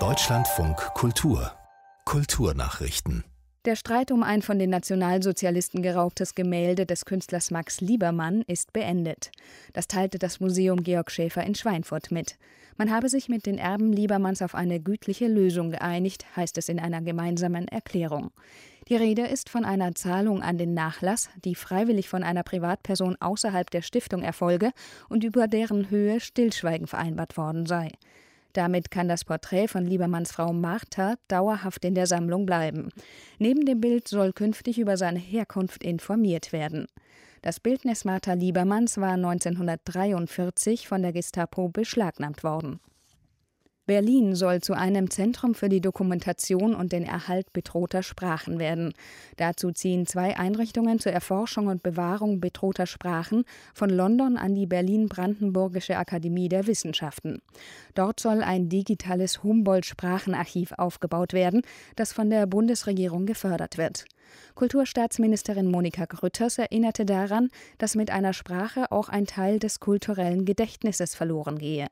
Deutschlandfunk Kultur Kulturnachrichten der Streit um ein von den Nationalsozialisten geraubtes Gemälde des Künstlers Max Liebermann ist beendet. Das teilte das Museum Georg Schäfer in Schweinfurt mit. Man habe sich mit den Erben Liebermanns auf eine gütliche Lösung geeinigt, heißt es in einer gemeinsamen Erklärung. Die Rede ist von einer Zahlung an den Nachlass, die freiwillig von einer Privatperson außerhalb der Stiftung erfolge und über deren Höhe Stillschweigen vereinbart worden sei. Damit kann das Porträt von Liebermanns Frau Martha dauerhaft in der Sammlung bleiben. Neben dem Bild soll künftig über seine Herkunft informiert werden. Das Bildnis Martha Liebermanns war 1943 von der Gestapo beschlagnahmt worden. Berlin soll zu einem Zentrum für die Dokumentation und den Erhalt bedrohter Sprachen werden. Dazu ziehen zwei Einrichtungen zur Erforschung und Bewahrung bedrohter Sprachen von London an die Berlin-Brandenburgische Akademie der Wissenschaften. Dort soll ein digitales Humboldt-Sprachenarchiv aufgebaut werden, das von der Bundesregierung gefördert wird. Kulturstaatsministerin Monika Grütters erinnerte daran, dass mit einer Sprache auch ein Teil des kulturellen Gedächtnisses verloren gehe.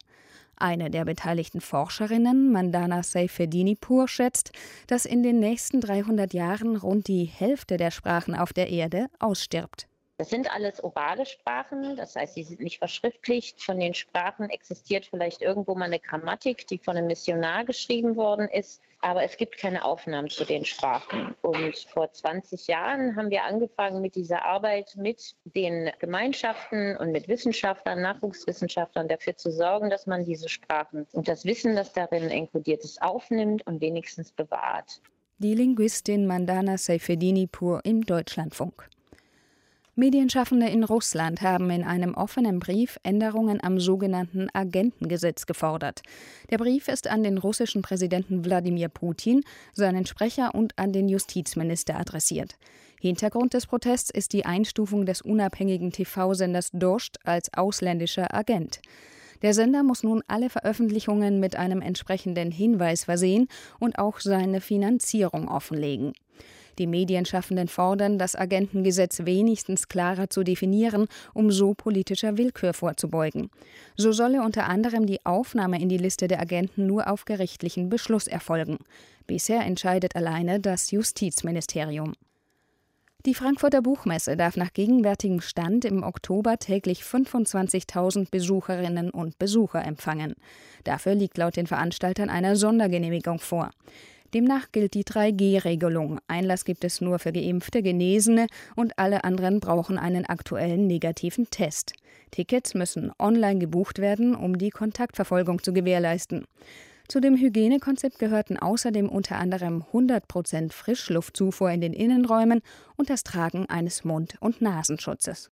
Eine der beteiligten Forscherinnen, Mandana Seifedinipur, schätzt, dass in den nächsten 300 Jahren rund die Hälfte der Sprachen auf der Erde ausstirbt. Das sind alles orale Sprachen, das heißt, sie sind nicht verschriftlicht. Von den Sprachen existiert vielleicht irgendwo mal eine Grammatik, die von einem Missionar geschrieben worden ist, aber es gibt keine Aufnahmen zu den Sprachen. Und vor 20 Jahren haben wir angefangen mit dieser Arbeit mit den Gemeinschaften und mit Wissenschaftlern, Nachwuchswissenschaftlern dafür zu sorgen, dass man diese Sprachen und das Wissen, das darin inkludiert ist, aufnimmt und wenigstens bewahrt. Die Linguistin Mandana Seifedini pur im Deutschlandfunk. Medienschaffende in Russland haben in einem offenen Brief Änderungen am sogenannten Agentengesetz gefordert. Der Brief ist an den russischen Präsidenten Wladimir Putin, seinen Sprecher und an den Justizminister adressiert. Hintergrund des Protests ist die Einstufung des unabhängigen TV-Senders Dost als ausländischer Agent. Der Sender muss nun alle Veröffentlichungen mit einem entsprechenden Hinweis versehen und auch seine Finanzierung offenlegen. Die Medienschaffenden fordern, das Agentengesetz wenigstens klarer zu definieren, um so politischer Willkür vorzubeugen. So solle unter anderem die Aufnahme in die Liste der Agenten nur auf gerichtlichen Beschluss erfolgen. Bisher entscheidet alleine das Justizministerium. Die Frankfurter Buchmesse darf nach gegenwärtigem Stand im Oktober täglich 25.000 Besucherinnen und Besucher empfangen. Dafür liegt laut den Veranstaltern eine Sondergenehmigung vor. Demnach gilt die 3G-Regelung. Einlass gibt es nur für Geimpfte, Genesene und alle anderen brauchen einen aktuellen negativen Test. Tickets müssen online gebucht werden, um die Kontaktverfolgung zu gewährleisten. Zu dem Hygienekonzept gehörten außerdem unter anderem 100% Frischluftzufuhr in den Innenräumen und das Tragen eines Mund- und Nasenschutzes.